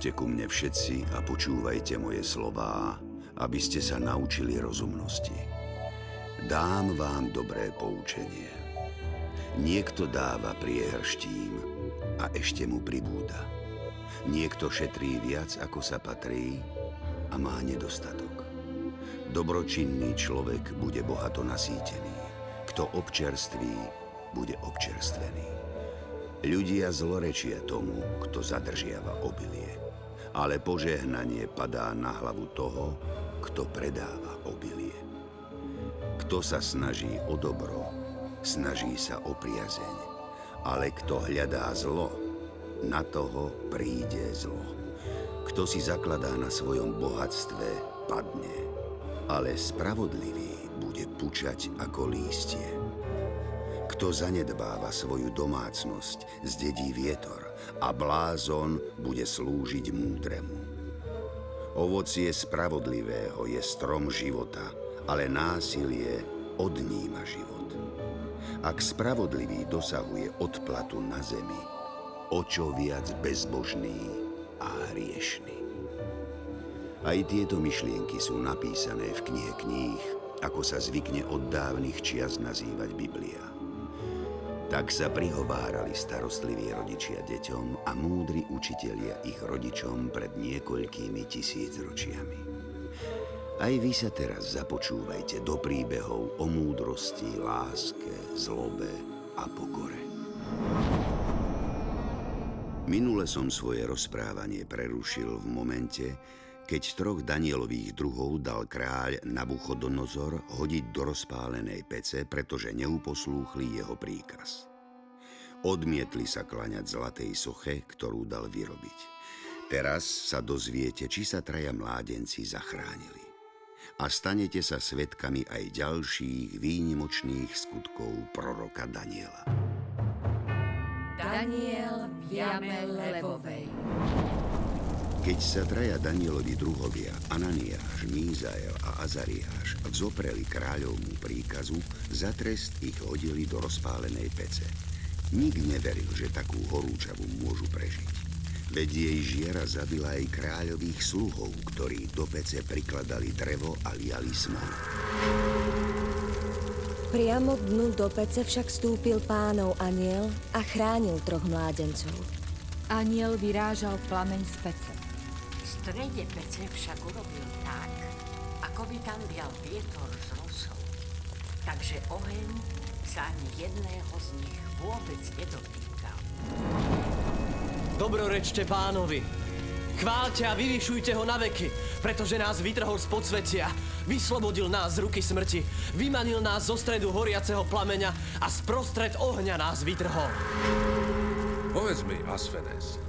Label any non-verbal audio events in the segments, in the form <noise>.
Poďte ku mne všetci a počúvajte moje slová, aby ste sa naučili rozumnosti. Dám vám dobré poučenie. Niekto dáva priehrštím a ešte mu pribúda. Niekto šetrí viac, ako sa patrí a má nedostatok. Dobročinný človek bude bohato nasýtený. Kto občerství, bude občerstvený. Ľudia zlorečia tomu, kto zadržiava obilie, ale požehnanie padá na hlavu toho, kto predáva obilie. Kto sa snaží o dobro, snaží sa o priazeň, ale kto hľadá zlo, na toho príde zlo. Kto si zakladá na svojom bohatstve, padne ale spravodlivý bude pučať ako lístie. Kto zanedbáva svoju domácnosť, zdedí vietor a blázon bude slúžiť múdremu. Ovocie spravodlivého je strom života, ale násilie odníma život. Ak spravodlivý dosahuje odplatu na zemi, o čo viac bezbožný a hriešný. Aj tieto myšlienky sú napísané v knihe kníh, ako sa zvykne od dávnych čias nazývať Biblia. Tak sa prihovárali starostliví rodičia deťom a múdri učitelia ich rodičom pred niekoľkými tisícročiami. Aj vy sa teraz započúvajte do príbehov o múdrosti, láske, zlobe a pokore. Minule som svoje rozprávanie prerušil v momente, keď troch Danielových druhov dal kráľ Nabuchodonozor hodiť do rozpálenej pece, pretože neuposlúchli jeho príkaz. Odmietli sa klaňať zlatej soche, ktorú dal vyrobiť. Teraz sa dozviete, či sa traja mládenci zachránili. A stanete sa svetkami aj ďalších výnimočných skutkov proroka Daniela. Daniel v jame levovej. Keď sa traja Danielovi druhovia, Ananiáš, Mízael a Azariáš vzopreli kráľovmu príkazu, za trest ich hodili do rozpálenej pece. Nik neveril, že takú horúčavu môžu prežiť. Veď jej žiera zabila aj kráľových sluhov, ktorí do pece prikladali drevo a liali smol. Priamo dnu do pece však stúpil pánov aniel a chránil troch mládencov. Aniel vyrážal plameň z pece strede pece však urobil tak, ako by tam vial vietor z rosou. Takže oheň sa ani jedného z nich vôbec nedotýkal. Dobrorečte pánovi. Chválte a vyvyšujte ho na veky, pretože nás vytrhol z podsvetia, vyslobodil nás z ruky smrti, vymanil nás zo stredu horiaceho plameňa a sprostred ohňa nás vytrhol. Povedz mi, Asfenes,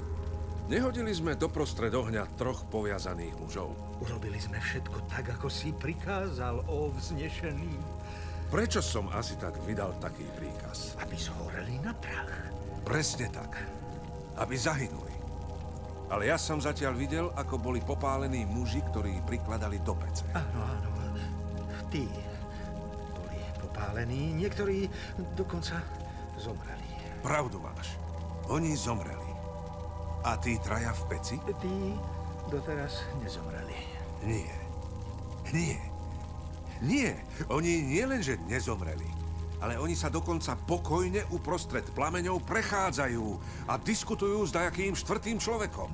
Nehodili sme doprostred ohňa troch poviazaných mužov. Urobili sme všetko tak, ako si prikázal, o vznešený. Prečo som asi tak vydal taký príkaz? Aby zhoreli na prach. Presne tak. Aby zahynuli. Ale ja som zatiaľ videl, ako boli popálení muži, ktorí prikladali do pece. Áno, áno. Tí boli popálení. Niektorí dokonca zomreli. Pravdu máš. Oni zomreli. A tí traja v peci? Tí doteraz nezomreli. Nie. Nie. Nie. Oni nielenže nezomreli, ale oni sa dokonca pokojne uprostred plameňov prechádzajú a diskutujú s dajakým štvrtým človekom.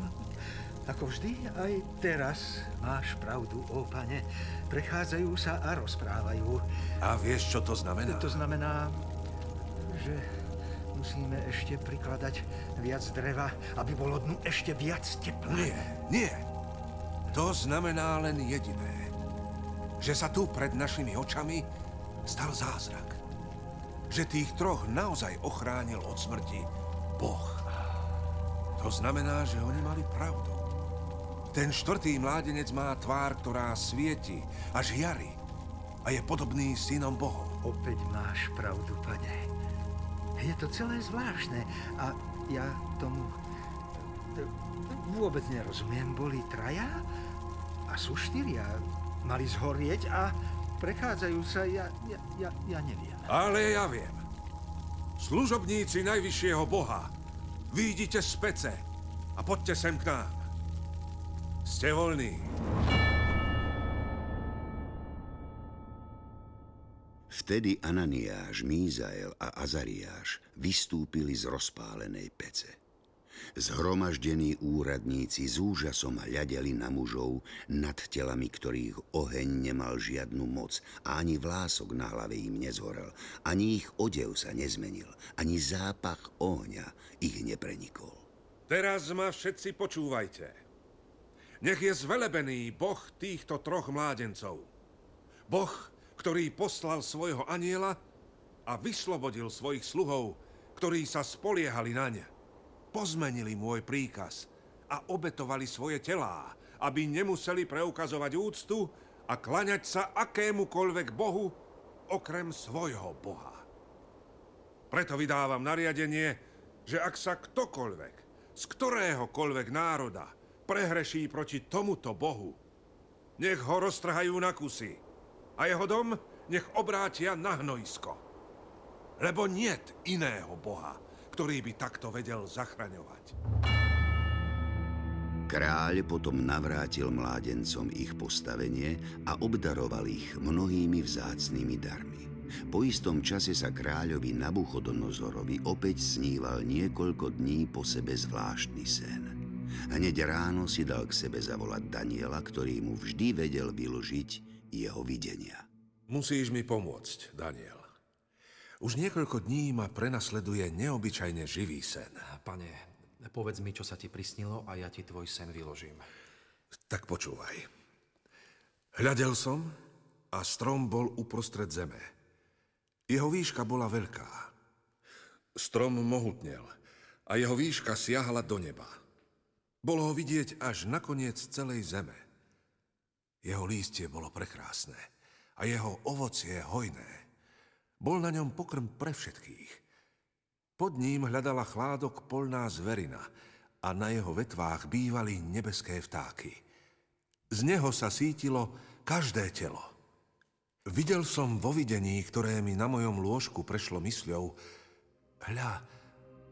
Ako vždy, aj teraz máš pravdu, ó pane. Prechádzajú sa a rozprávajú. A vieš, čo to znamená? To znamená, že musíme ešte prikladať viac dreva, aby bolo dnu ešte viac tepla. Nie, nie. To znamená len jediné. Že sa tu pred našimi očami stal zázrak. Že tých troch naozaj ochránil od smrti Boh. To znamená, že oni mali pravdu. Ten štvrtý mládenec má tvár, ktorá svieti a žiari a je podobný synom Bohom. Opäť máš pravdu, pane. Je to celé zvláštne a ja tomu e, vôbec nerozumiem. Boli traja a sú štyria. Mali zhorieť a prechádzajú sa, ja, ja, ja, ja neviem. Ale ja viem. Služobníci najvyššieho boha, výjdite z pece a poďte sem k nám. Ste voľní. Vtedy Ananiáš, Mízael a Azariáš vystúpili z rozpálenej pece. Zhromaždení úradníci s úžasom hľadeli na mužov, nad telami ktorých oheň nemal žiadnu moc a ani vlások na hlave im nezhorel, ani ich odev sa nezmenil, ani zápach ohňa ich neprenikol. Teraz ma všetci počúvajte. Nech je zvelebený Boh týchto troch mládencov. Boh, ktorý poslal svojho aniela a vyslobodil svojich sluhov, ktorí sa spoliehali na ne. Pozmenili môj príkaz a obetovali svoje telá, aby nemuseli preukazovať úctu a klaňať sa akémukoľvek bohu, okrem svojho boha. Preto vydávam nariadenie, že ak sa ktokoľvek z ktoréhokoľvek národa prehreší proti tomuto bohu, nech ho roztrhajú na kusy a jeho dom nech obrátia na hnojisko. Lebo niet iného boha, ktorý by takto vedel zachraňovať. Kráľ potom navrátil mládencom ich postavenie a obdaroval ich mnohými vzácnými darmi. Po istom čase sa kráľovi Nabuchodonozorovi opäť sníval niekoľko dní po sebe zvláštny sen. Hneď ráno si dal k sebe zavolať Daniela, ktorý mu vždy vedel vyložiť jeho videnia. Musíš mi pomôcť, Daniel. Už niekoľko dní ma prenasleduje neobyčajne živý sen. Pane, povedz mi, čo sa ti prisnilo a ja ti tvoj sen vyložím. Tak počúvaj. Hľadel som a strom bol uprostred zeme. Jeho výška bola veľká. Strom mohutnel a jeho výška siahala do neba. Bolo ho vidieť až na koniec celej zeme. Jeho lístie bolo prekrásne a jeho ovocie hojné. Bol na ňom pokrm pre všetkých. Pod ním hľadala chládok polná zverina a na jeho vetvách bývali nebeské vtáky. Z neho sa sítilo každé telo. Videl som vo videní, ktoré mi na mojom lôžku prešlo mysľou, hľa,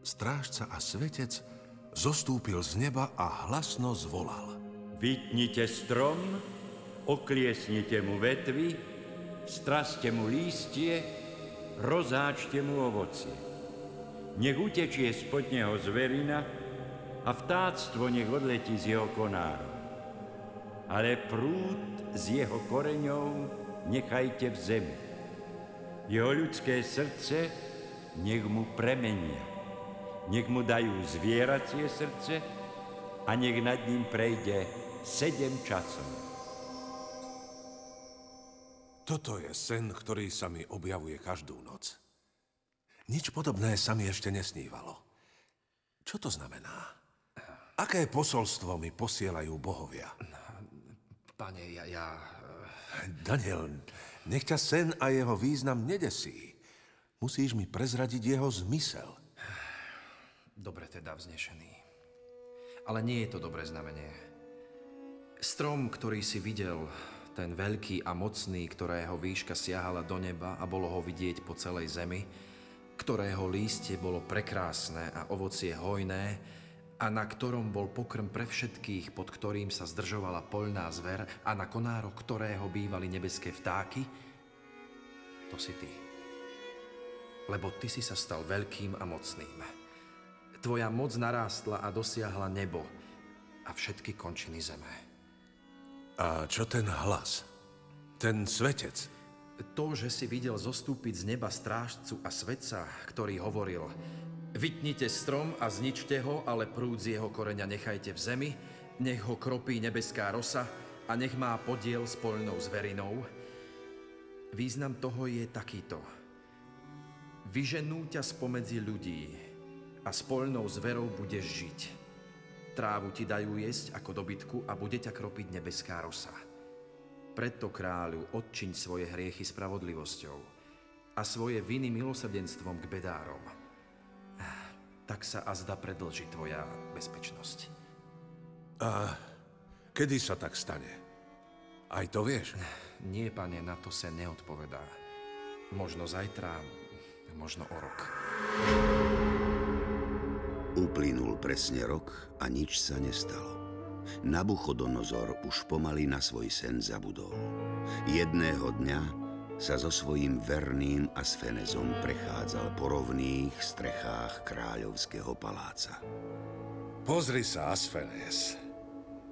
strážca a svetec zostúpil z neba a hlasno zvolal. Vytnite strom, okliesnite mu vetvy, straste mu lístie, rozáčte mu ovocie. Nech utečie spod neho zverina a vtáctvo nech odletí z jeho konárov. Ale prúd z jeho koreňov nechajte v zemi. Jeho ľudské srdce nech mu premenia. Nech mu dajú zvieracie srdce a nech nad ním prejde sedem časov. Toto je sen, ktorý sa mi objavuje každú noc. Nič podobné sa mi ešte nesnívalo. Čo to znamená? Aké posolstvo mi posielajú bohovia? Pane, ja... ja... Daniel, nech ťa sen a jeho význam nedesí. Musíš mi prezradiť jeho zmysel. Dobre teda vznešený. Ale nie je to dobré znamenie. Strom, ktorý si videl, ten veľký a mocný, ktorého výška siahala do neba a bolo ho vidieť po celej zemi, ktorého lístie bolo prekrásne a ovocie hojné a na ktorom bol pokrm pre všetkých, pod ktorým sa zdržovala poľná zver a na konáro ktorého bývali nebeské vtáky, to si ty. Lebo ty si sa stal veľkým a mocným. Tvoja moc narástla a dosiahla nebo a všetky končiny zeme. A čo ten hlas? Ten svetec? To, že si videl zostúpiť z neba strážcu a svetca, ktorý hovoril Vytnite strom a zničte ho, ale prúd z jeho koreňa nechajte v zemi, nech ho kropí nebeská rosa a nech má podiel s poľnou zverinou. Význam toho je takýto. Vyženú ťa spomedzi ľudí a s poľnou zverou budeš žiť. Trávu ti dajú jesť ako dobytku a bude ťa kropiť nebeská rosa. Preto kráľu odčiň svoje hriechy spravodlivosťou a svoje viny milosrdenstvom k bedárom. Tak sa azda predlží tvoja bezpečnosť. A kedy sa tak stane? Aj to vieš? Nie, pane, na to sa neodpovedá. Možno zajtra, možno o rok. Uplynul presne rok a nič sa nestalo. Nabuchodonozor už pomaly na svoj sen zabudol. Jedného dňa sa so svojím verným Asfenezom prechádzal po rovných strechách kráľovského paláca. Pozri sa, Asfenez.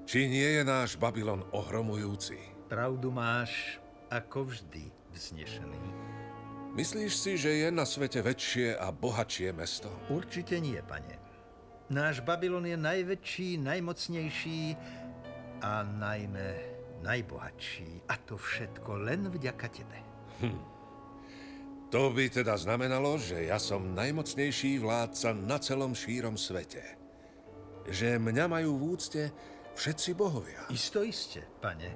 Či nie je náš Babylon ohromujúci? Pravdu máš, ako vždy, vznešený. Myslíš si, že je na svete väčšie a bohatšie mesto? Určite nie, pane. Náš Babylon je najväčší, najmocnejší a najmä najbohatší. A to všetko len vďaka tebe. Hm. To by teda znamenalo, že ja som najmocnejší vládca na celom šírom svete. Že mňa majú v úcte všetci bohovia. Isto iste, pane.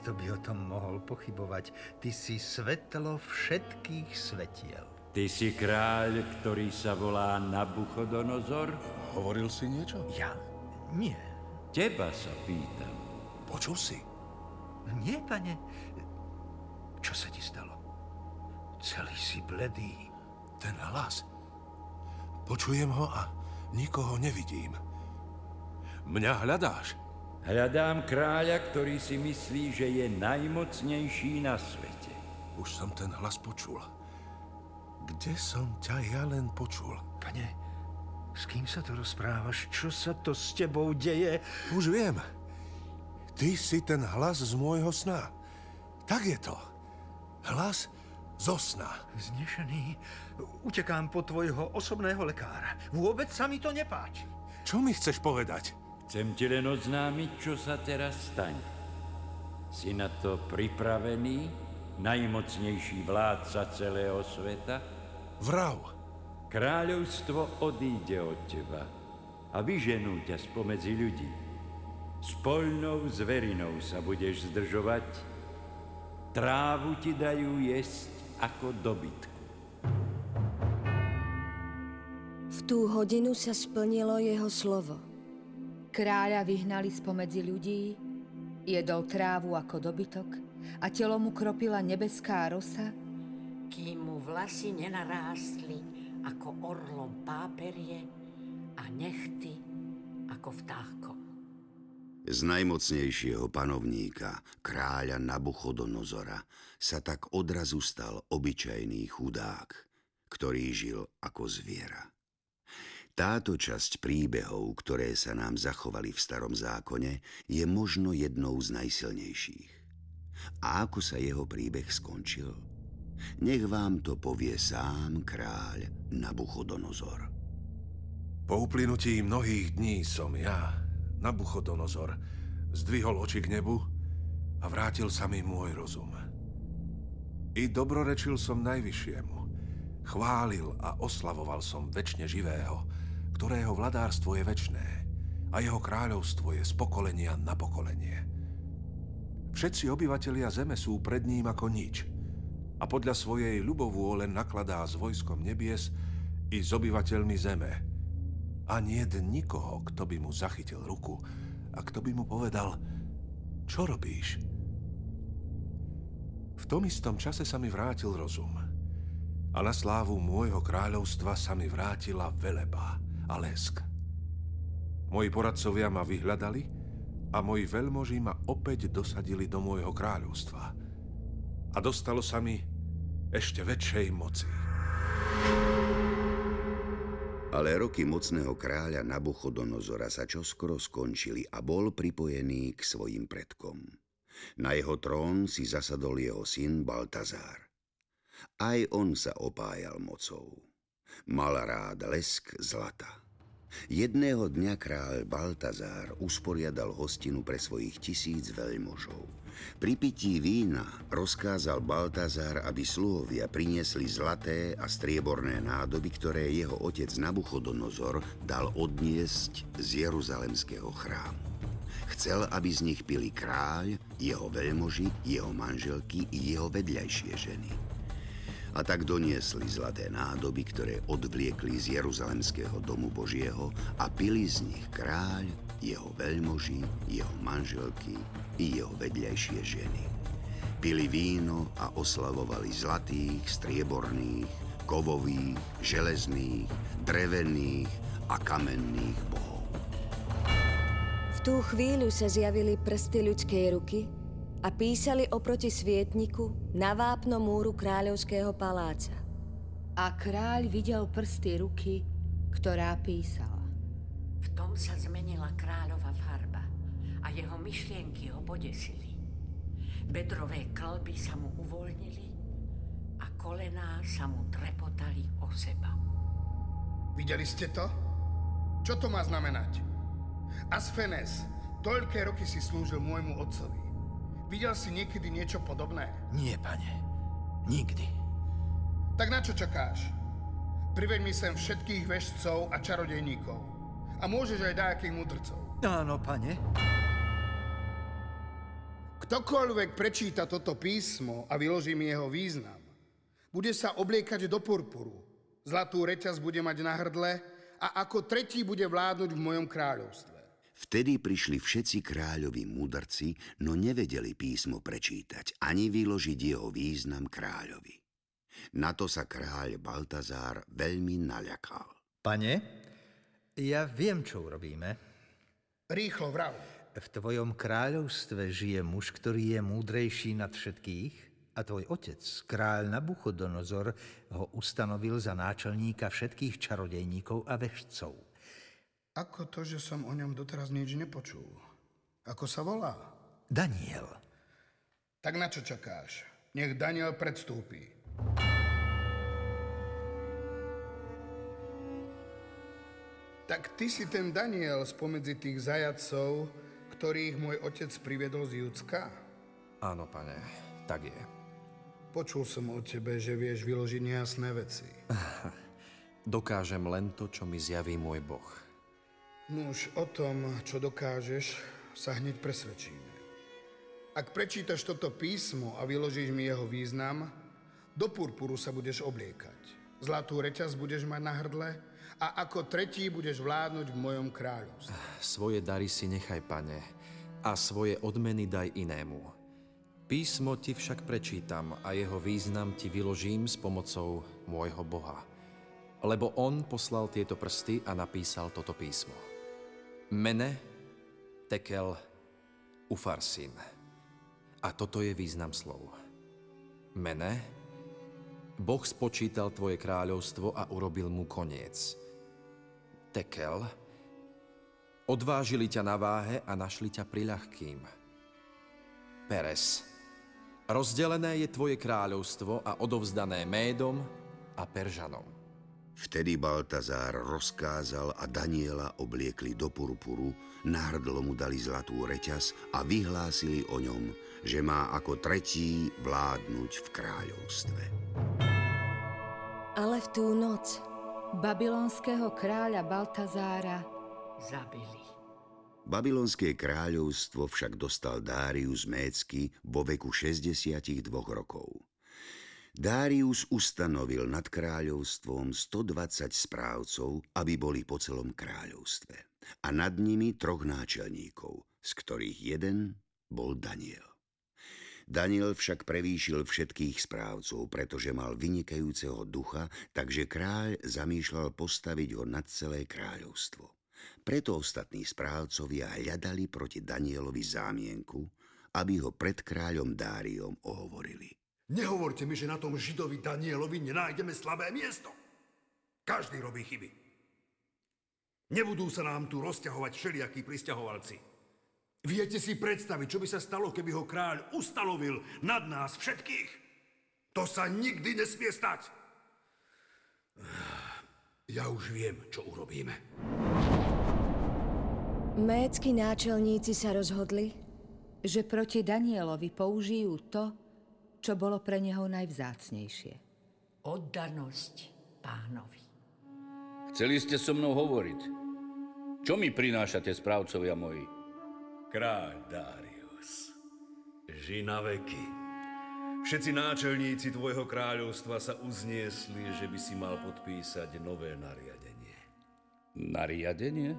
Kto by o tom mohol pochybovať? Ty si svetlo všetkých svetiel. Ty si kráľ, ktorý sa volá Nabuchodonozor? Hovoril si niečo? Ja? Nie. Teba sa pýtam. Počul si? Nie, pane. Čo sa ti stalo? Celý si bledý. Ten hlas. Počujem ho a nikoho nevidím. Mňa hľadáš? Hľadám kráľa, ktorý si myslí, že je najmocnejší na svete. Už som ten hlas počul. Kde som ťa ja len počul? Pane, s kým sa to rozprávaš? Čo sa to s tebou deje? Už viem. Ty si ten hlas z môjho sna. Tak je to. Hlas zo sna. Vznešený, utekám po tvojho osobného lekára. Vôbec sa mi to nepáči. Čo mi chceš povedať? Chcem ti len oznámiť, čo sa teraz stane. Si na to pripravený, najmocnejší vládca celého sveta? Vrav. Kráľovstvo odíde od teba a vyženú ťa spomedzi ľudí. S poľnou zverinou sa budeš zdržovať, trávu ti dajú jesť ako dobytku. V tú hodinu sa splnilo jeho slovo. Kráľa vyhnali spomedzi ľudí, jedol trávu ako dobytok a telo mu kropila nebeská rosa, kým mu vlasy nenarástli ako orlom páperie a nechty ako vtákom. Z najmocnejšieho panovníka, kráľa Nabuchodonozora, sa tak odrazu stal obyčajný chudák, ktorý žil ako zviera. Táto časť príbehov, ktoré sa nám zachovali v starom zákone, je možno jednou z najsilnejších. A ako sa jeho príbeh skončil? Nech vám to povie sám kráľ Nabuchodonozor. Po uplynutí mnohých dní som ja, Nabuchodonozor, zdvihol oči k nebu a vrátil sa mi môj rozum. I dobrorečil som najvyššiemu. Chválil a oslavoval som väčšine živého, ktorého vladárstvo je väčné a jeho kráľovstvo je z pokolenia na pokolenie. Všetci obyvatelia zeme sú pred ním ako nič a podľa svojej ľubovôle nakladá s vojskom nebies i s obyvateľmi zeme. A nie nikoho, kto by mu zachytil ruku a kto by mu povedal, čo robíš? V tom istom čase sa mi vrátil rozum a na slávu môjho kráľovstva sa mi vrátila veleba a lesk. Moji poradcovia ma vyhľadali a moji veľmoži ma opäť dosadili do môjho kráľovstva. A dostalo sa mi ešte väčšej moci. Ale roky mocného kráľa Nabuchodonozora sa čoskoro skončili a bol pripojený k svojim predkom. Na jeho trón si zasadol jeho syn Baltazár. Aj on sa opájal mocou. Mal rád lesk zlata. Jedného dňa kráľ Baltazár usporiadal hostinu pre svojich tisíc veľmožov. Pri pití vína rozkázal Baltazár, aby sluhovia priniesli zlaté a strieborné nádoby, ktoré jeho otec Nabuchodonozor dal odniesť z Jeruzalemského chrámu. Chcel, aby z nich pili kráľ, jeho veľmoži, jeho manželky i jeho vedľajšie ženy a tak doniesli zlaté nádoby, ktoré odvliekli z Jeruzalemského domu Božieho a pili z nich kráľ, jeho veľmoži, jeho manželky i jeho vedľajšie ženy. Pili víno a oslavovali zlatých, strieborných, kovových, železných, drevených a kamenných bohov. V tú chvíľu sa zjavili prsty ľudskej ruky a písali oproti svietniku na vápno múru kráľovského paláca. A kráľ videl prsty ruky, ktorá písala. V tom sa zmenila kráľova farba a jeho myšlienky ho podesili. Bedrové klby sa mu uvoľnili a kolená sa mu trepotali o seba. Videli ste to? Čo to má znamenať? Asfenes, toľké roky si slúžil môjmu otcovi. Videl si niekedy niečo podobné? Nie, pane. Nikdy. Tak na čo čakáš? Priveď mi sem všetkých vešcov a čarodejníkov. A môžeš aj dajakých mudrcov. Áno, pane. Ktokoľvek prečíta toto písmo a vyloží mi jeho význam, bude sa obliekať do purpuru, zlatú reťaz bude mať na hrdle a ako tretí bude vládnuť v mojom kráľovstve. Vtedy prišli všetci kráľovi mudrci, no nevedeli písmo prečítať, ani vyložiť jeho význam kráľovi. Na to sa kráľ Baltazár veľmi naľakal. Pane, ja viem, čo urobíme. Rýchlo vrav. V tvojom kráľovstve žije muž, ktorý je múdrejší nad všetkých a tvoj otec, kráľ Nabuchodonozor, ho ustanovil za náčelníka všetkých čarodejníkov a vešcov. Ako to, že som o ňom doteraz nič nepočul? Ako sa volá? Daniel. Tak na čo čakáš? Nech Daniel predstúpi. Tak ty si ten Daniel spomedzi tých zajacov, ktorých môj otec priviedol z Judska? Áno, pane, tak je. Počul som o tebe, že vieš vyložiť nejasné veci. Dokážem len to, čo mi zjaví môj boh. Nuž, o tom, čo dokážeš, sa hneď presvedčíme. Ak prečítaš toto písmo a vyložíš mi jeho význam, do purpuru sa budeš obliekať. Zlatú reťaz budeš mať na hrdle a ako tretí budeš vládnuť v mojom kráľovstve. Svoje dary si nechaj, pane, a svoje odmeny daj inému. Písmo ti však prečítam a jeho význam ti vyložím s pomocou môjho Boha. Lebo on poslal tieto prsty a napísal toto písmo. Mene, tekel, ufarsin. A toto je význam slov. Mene, Boh spočítal tvoje kráľovstvo a urobil mu koniec. Tekel, odvážili ťa na váhe a našli ťa priľahkým. Peres, rozdelené je tvoje kráľovstvo a odovzdané Médom a Peržanom. Vtedy Baltazár rozkázal a Daniela obliekli do purpuru, na hrdlo mu dali zlatú reťaz a vyhlásili o ňom, že má ako tretí vládnuť v kráľovstve. Ale v tú noc babylonského kráľa Baltazára zabili. Babylonské kráľovstvo však dostal Dárius Mécky vo veku 62 rokov. Dárius ustanovil nad kráľovstvom 120 správcov, aby boli po celom kráľovstve. A nad nimi troch náčelníkov, z ktorých jeden bol Daniel. Daniel však prevýšil všetkých správcov, pretože mal vynikajúceho ducha, takže kráľ zamýšľal postaviť ho nad celé kráľovstvo. Preto ostatní správcovia hľadali proti Danielovi zámienku, aby ho pred kráľom Dáriom ohovorili. Nehovorte mi, že na tom židovi Danielovi nenájdeme slabé miesto. Každý robí chyby. Nebudú sa nám tu rozťahovať všelijakí pristahovalci. Viete si predstaviť, čo by sa stalo, keby ho kráľ ustanovil nad nás všetkých? To sa nikdy nesmie stať. Ja už viem, čo urobíme. Mécky náčelníci sa rozhodli, že proti Danielovi použijú to, čo bolo pre neho najvzácnejšie. Oddanosť pánovi. Chceli ste so mnou hovoriť. Čo mi prinášate, správcovia moji? Kráľ Darius, ži na veky. Všetci náčelníci tvojho kráľovstva sa uzniesli, že by si mal podpísať nové nariadenie. Nariadenie?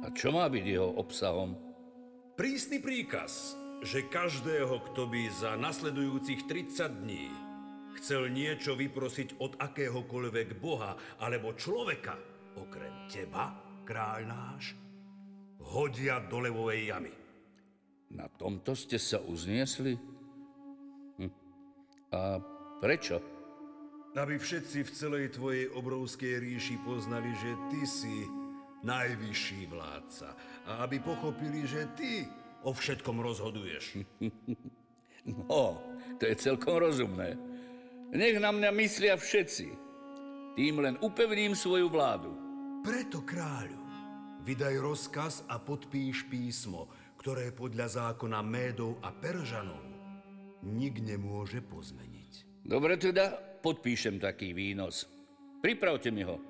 A čo má byť jeho obsahom? Prísny príkaz, že každého, kto by za nasledujúcich 30 dní chcel niečo vyprosiť od akéhokoľvek boha alebo človeka, okrem teba, kráľ náš, hodia do levovej jamy. Na tomto ste sa uzniesli? Hm. A prečo? Aby všetci v celej tvojej obrovskej ríši poznali, že ty si najvyšší vládca. A aby pochopili, že ty o všetkom rozhoduješ. <laughs> No, to je celkom rozumné. Nech na mňa myslia všetci. Tým len upevním svoju vládu. Preto kráľu, vydaj rozkaz a podpíš písmo, ktoré podľa zákona Médov a Peržanov nik nemôže pozmeniť. Dobre teda, podpíšem taký výnos. Pripravte mi ho.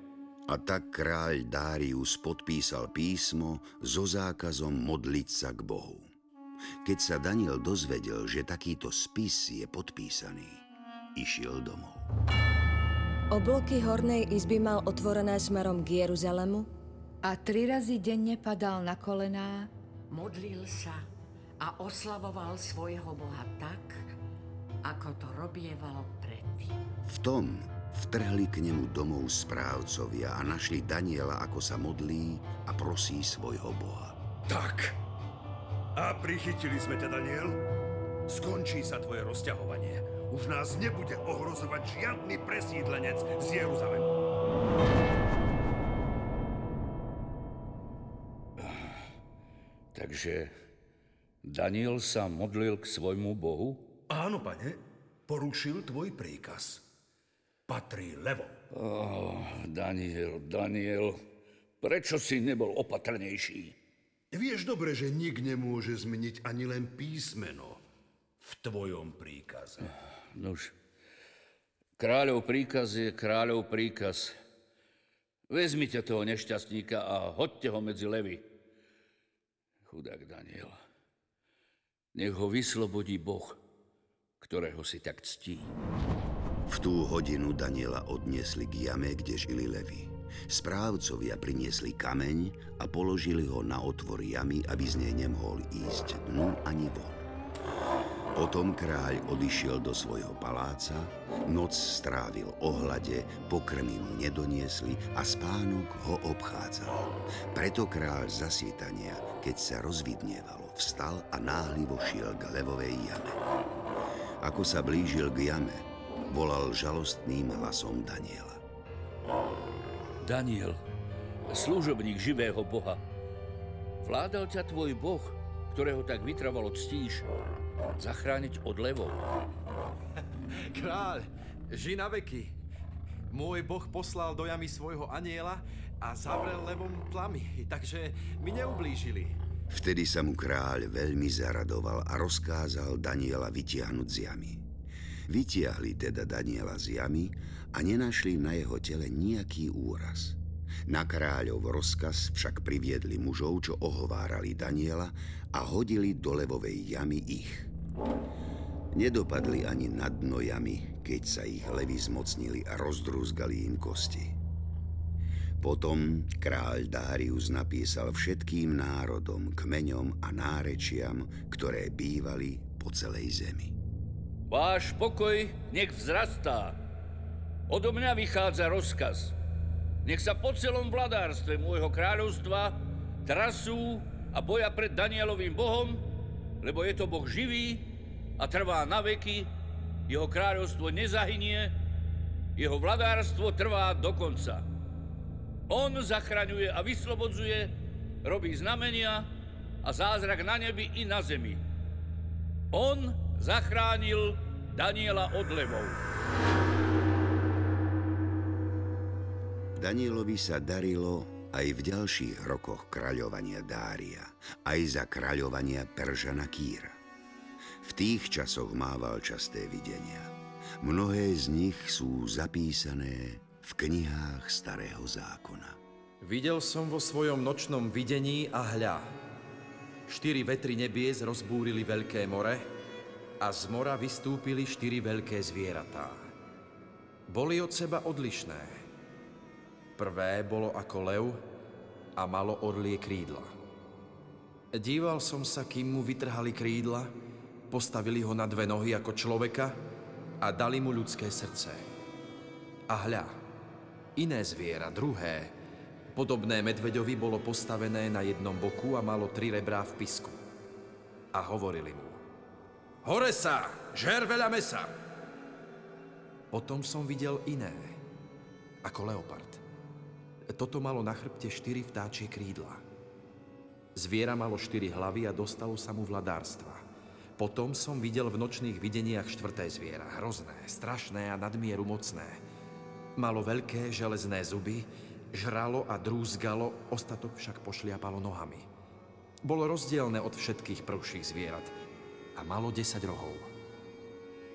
A tak kráľ Dárius podpísal písmo so zákazom modliť sa k Bohu. Keď sa Daniel dozvedel, že takýto spis je podpísaný, išiel domov. Obloky hornej izby mal otvorené smerom k Jeruzalemu a tri razy denne padal na kolená, modlil sa a oslavoval svojho Boha tak, ako to robieval predtým. V tom vtrhli k nemu domov správcovia a našli Daniela, ako sa modlí a prosí svojho Boha. Tak. A prichytili sme ťa, Daniel. Skončí sa tvoje rozťahovanie. Už nás nebude ohrozovať žiadny presídlenec z Jeruzalemu. Takže Daniel sa modlil k svojmu Bohu? Áno, pane, porušil tvoj príkaz. Patrí levo. Oh, Daniel, Daniel, prečo si nebol opatrnejší? Vieš dobre, že nik nemôže zmeniť ani len písmeno v tvojom príkaze. <sighs> Nuž, kráľov príkaz je kráľov príkaz. Vezmite toho nešťastníka a hoďte ho medzi levy. Chudák Daniel. Nech ho vyslobodí Boh, ktorého si tak ctí. V tú hodinu Daniela odniesli k jame, kde žili levy. Správcovia priniesli kameň a položili ho na otvor jamy, aby z nej nemohol ísť dnu ani von. Potom kráľ odišiel do svojho paláca, noc strávil ohlade, pokrmy mu nedoniesli a spánok ho obchádzal. Preto kráľ zasýtania, keď sa rozvidnievalo, vstal a náhlivo šiel k levovej jame. Ako sa blížil k jame, volal žalostným hlasom Daniela. Daniel, služobník živého Boha, vládal ťa tvoj Boh, ktorého tak vytrvalo ctíš, zachrániť od levov. <laughs> Kráľ, ži na veky. Môj boh poslal do jamy svojho aniela a zavrel levom plamy, takže mi neublížili. Vtedy sa mu kráľ veľmi zaradoval a rozkázal Daniela vytiahnuť z jamy. Vytiahli teda Daniela z jamy a nenašli na jeho tele nejaký úraz. Na kráľov rozkaz však priviedli mužov, čo ohovárali Daniela a hodili do levovej jamy ich. Nedopadli ani na dno jamy, keď sa ich levy zmocnili a rozdrúzgali im kosti. Potom kráľ Dárius napísal všetkým národom, kmeňom a nárečiam, ktoré bývali po celej zemi. Váš pokoj nech vzrastá. Odo mňa vychádza rozkaz. Nech sa po celom vladárstve môjho kráľovstva trasú a boja pred Danielovým bohom, lebo je to boh živý a trvá na veky, jeho kráľovstvo nezahynie, jeho vladárstvo trvá do konca. On zachraňuje a vyslobodzuje, robí znamenia a zázrak na nebi i na zemi. On zachránil Daniela od levov. Danielovi sa darilo aj v ďalších rokoch kráľovania Dária, aj za kráľovania Peržana Kýra. V tých časoch mával časté videnia. Mnohé z nich sú zapísané v knihách Starého zákona. Videl som vo svojom nočnom videní a hľa. Štyri vetry nebies rozbúrili veľké more a z mora vystúpili štyri veľké zvieratá. Boli od seba odlišné. Prvé bolo ako lev a malo orlie krídla. Díval som sa, kým mu vytrhali krídla, postavili ho na dve nohy ako človeka a dali mu ľudské srdce. A hľa, iné zviera, druhé, Podobné medveďovi bolo postavené na jednom boku a malo tri rebrá v pisku. A hovorili mu. Hore sa, žer veľa mesa. Potom som videl iné, ako leopard. Toto malo na chrbte štyri vtáčie krídla. Zviera malo štyri hlavy a dostalo sa mu vladárstva. Potom som videl v nočných videniach štvrté zviera, hrozné, strašné a nadmieru mocné. Malo veľké železné zuby, žralo a drúzgalo, ostatok však pošliapalo nohami. Bolo rozdielne od všetkých prvších zvierat a malo 10 rohov.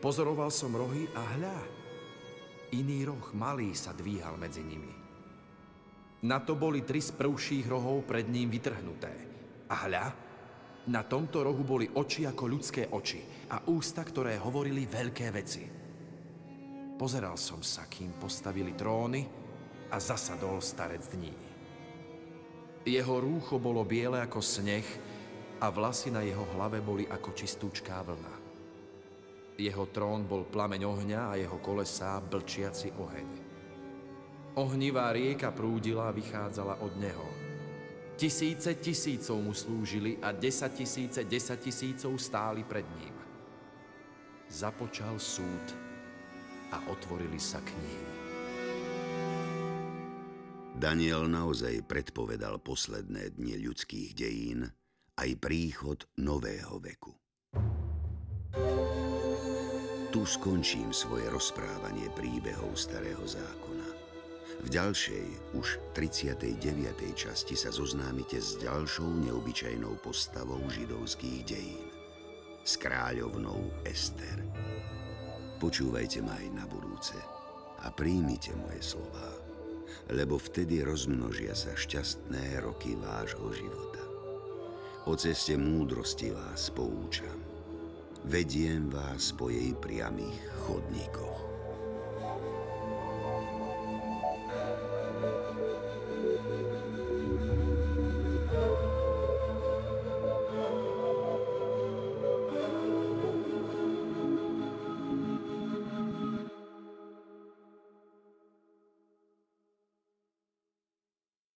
Pozoroval som rohy a hľa, iný roh malý sa dvíhal medzi nimi. Na to boli tri z prvších rohov pred ním vytrhnuté. A hľa, na tomto rohu boli oči ako ľudské oči a ústa, ktoré hovorili veľké veci. Pozeral som sa, kým postavili tróny a zasadol starec dní. Jeho rúcho bolo biele ako sneh a vlasy na jeho hlave boli ako čistúčká vlna. Jeho trón bol plameň ohňa a jeho kolesá blčiaci oheň. Ohnivá rieka prúdila a vychádzala od neho. Tisíce tisícov mu slúžili a desať tisíce desať tisícov stáli pred ním. Započal súd a otvorili sa knihy. Daniel naozaj predpovedal posledné dni ľudských dejín aj príchod nového veku. Tu skončím svoje rozprávanie príbehov Starého zákona. V ďalšej, už 39. časti sa zoznámite s ďalšou neobyčajnou postavou židovských dejín. S kráľovnou Ester. Počúvajte ma aj na budúce a príjmite moje slová, lebo vtedy rozmnožia sa šťastné roky vášho života. O ceste múdrosti vás poučam. Vediem vás po jej priamých chodníkoch.